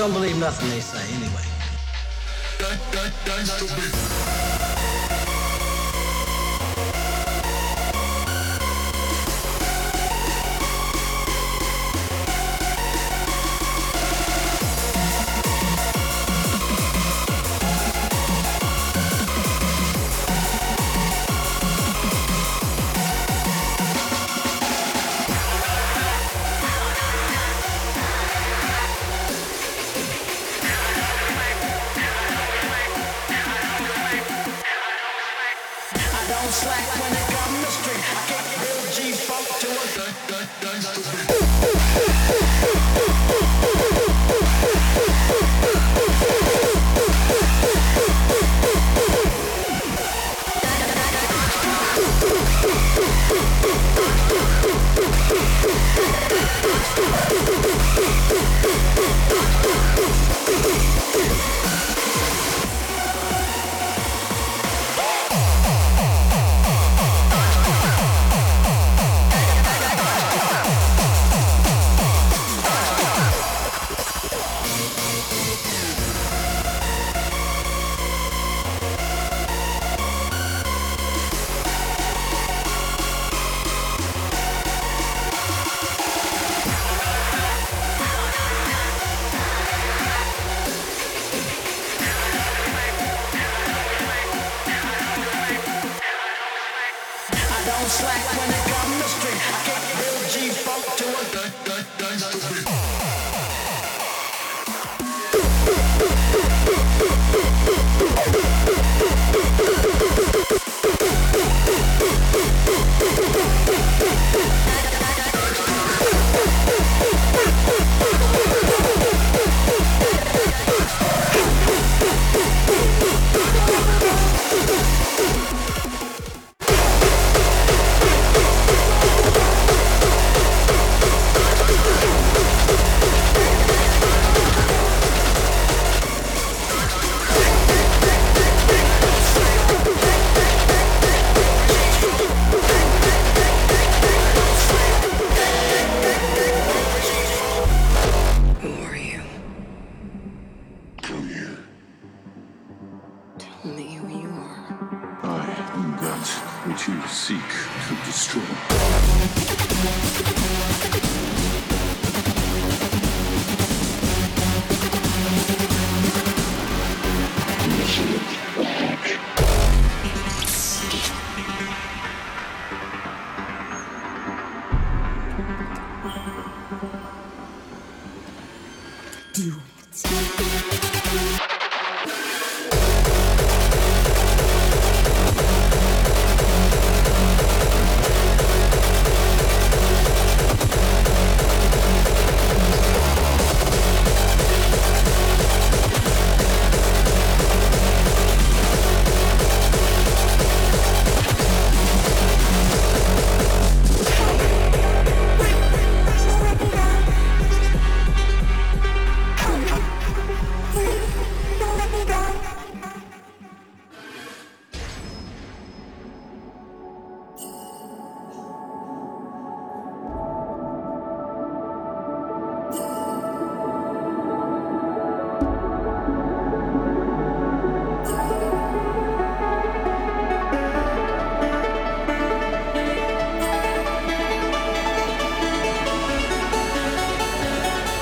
Don't believe nothing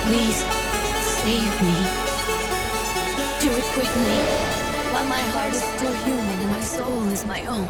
Please save me. Do it quickly, while my heart is still human and my soul is my own.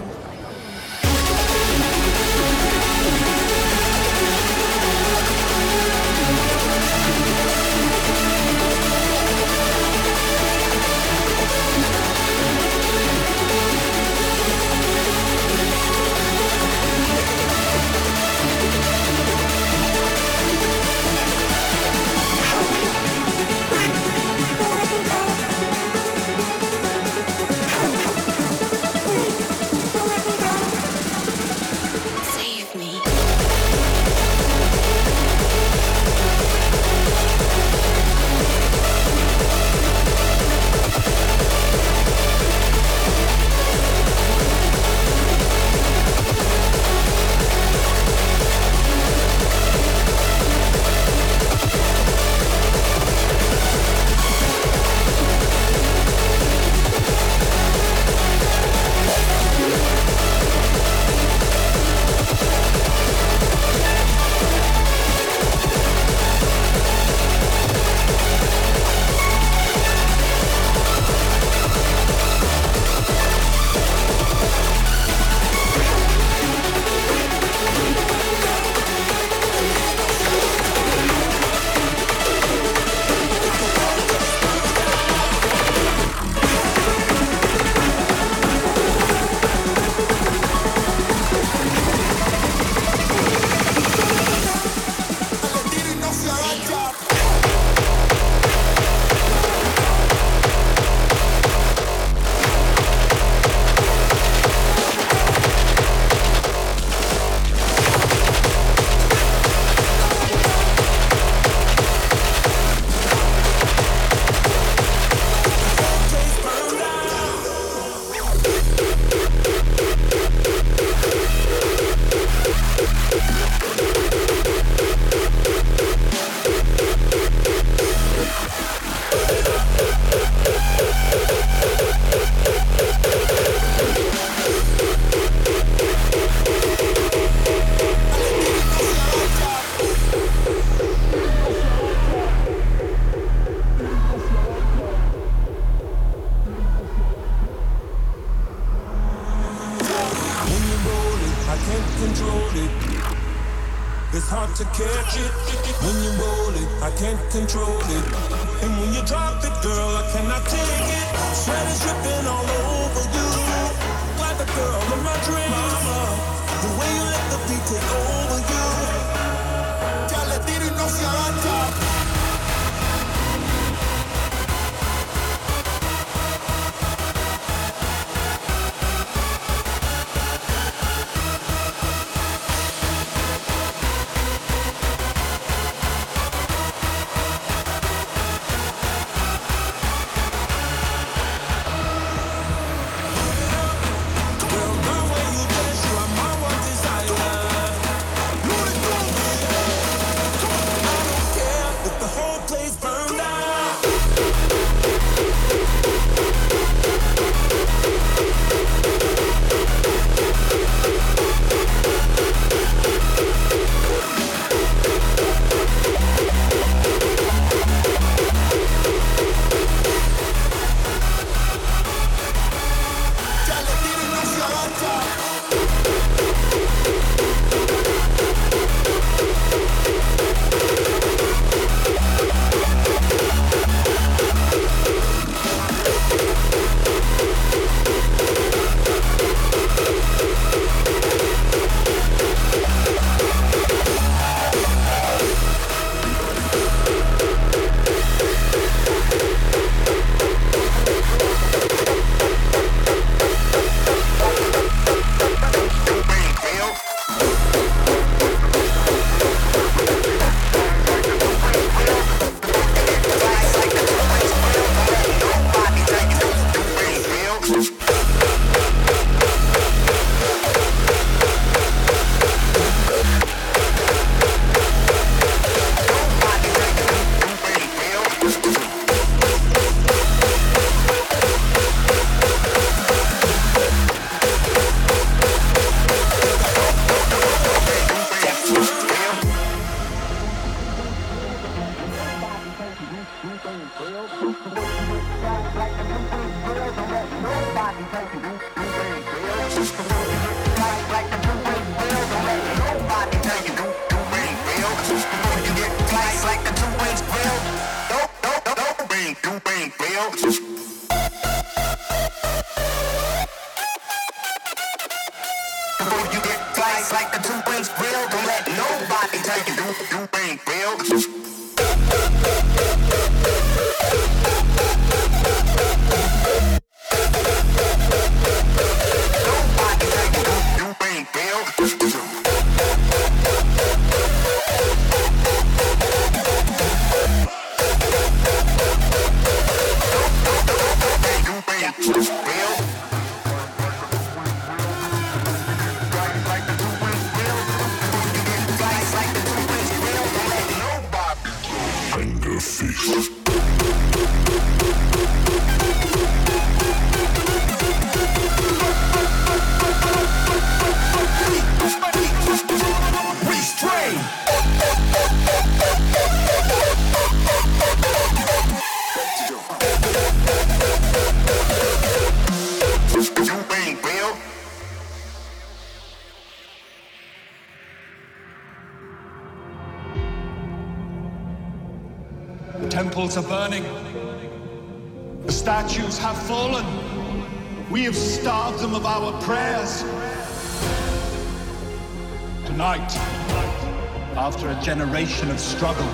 struggle.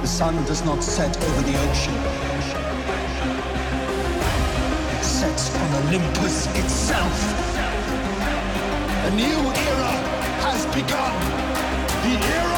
The sun does not set over the ocean. It sets on Olympus itself. A new era has begun. The era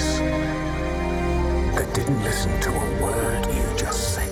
voice that didn't listen to a word you just said.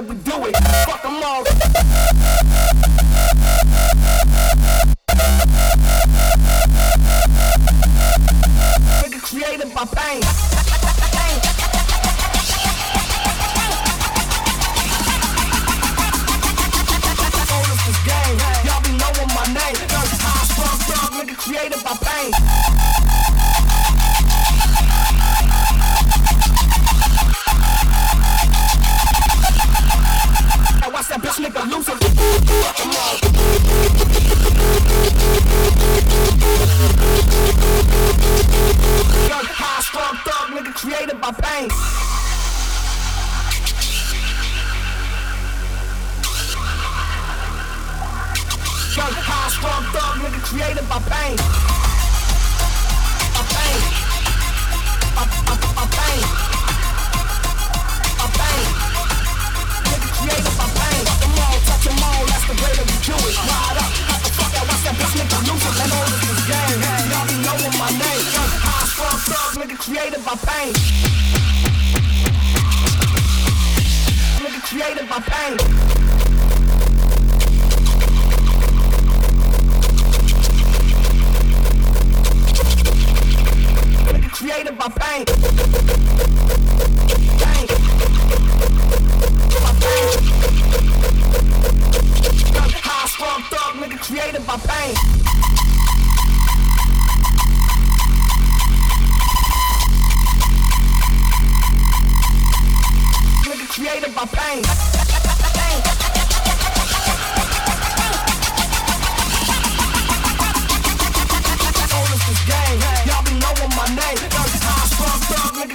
that we do it. Fuck them all. Nigga created by. Game. Y'all be knowing my name. Created by pain. thing. Young power, strong thug, nigga created by pain.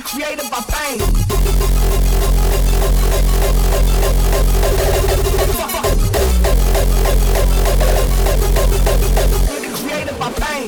created by pain. Created by pain.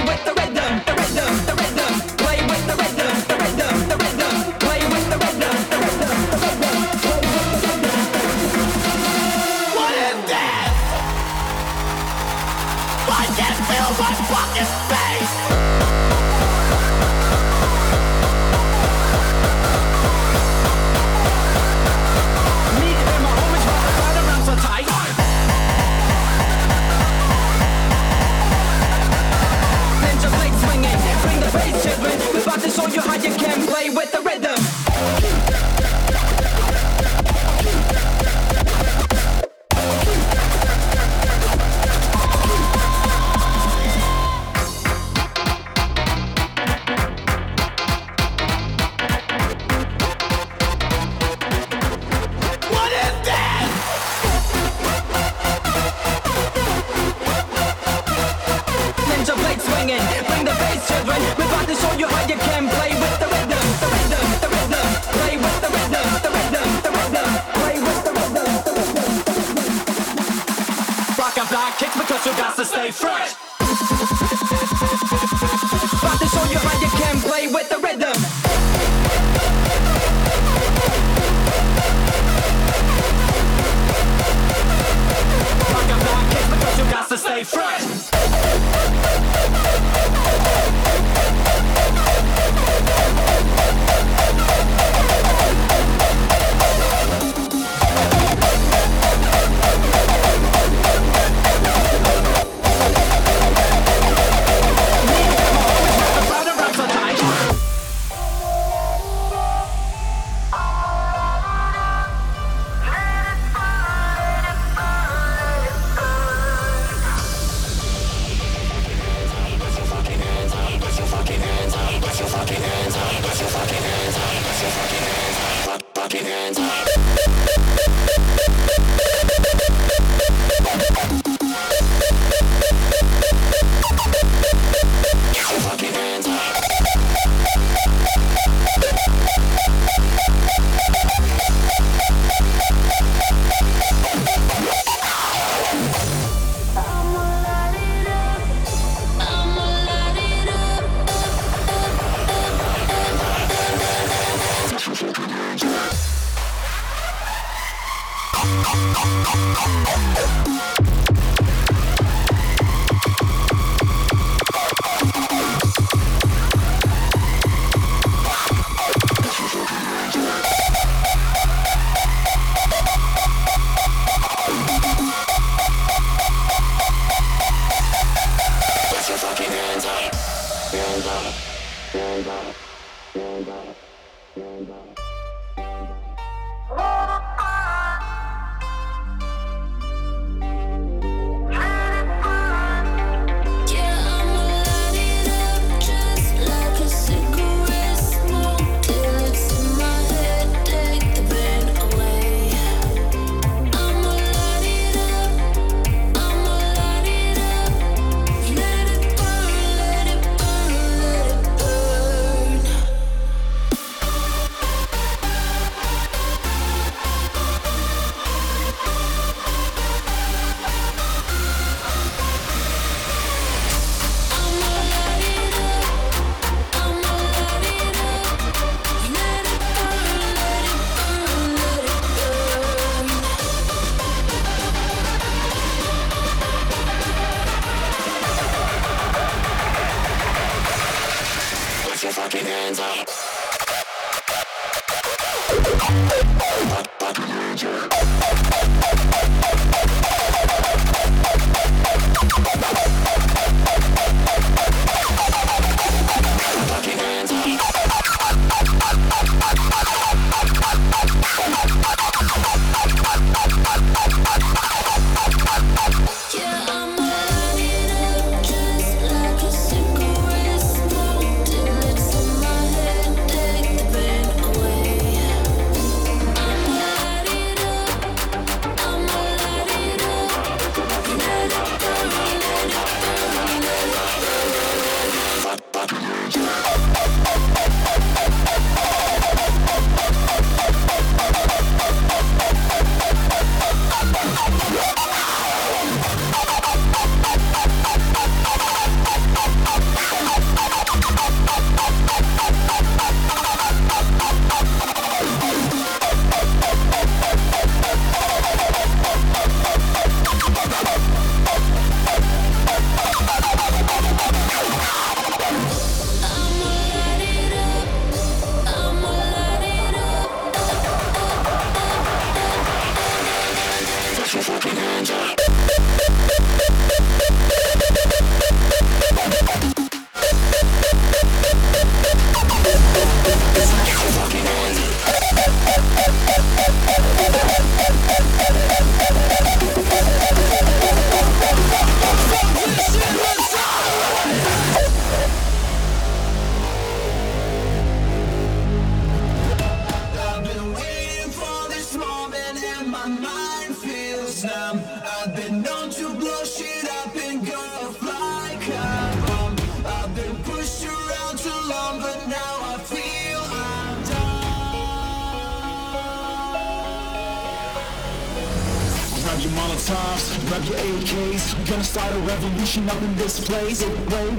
magic can play. for It's a motherfucking riot.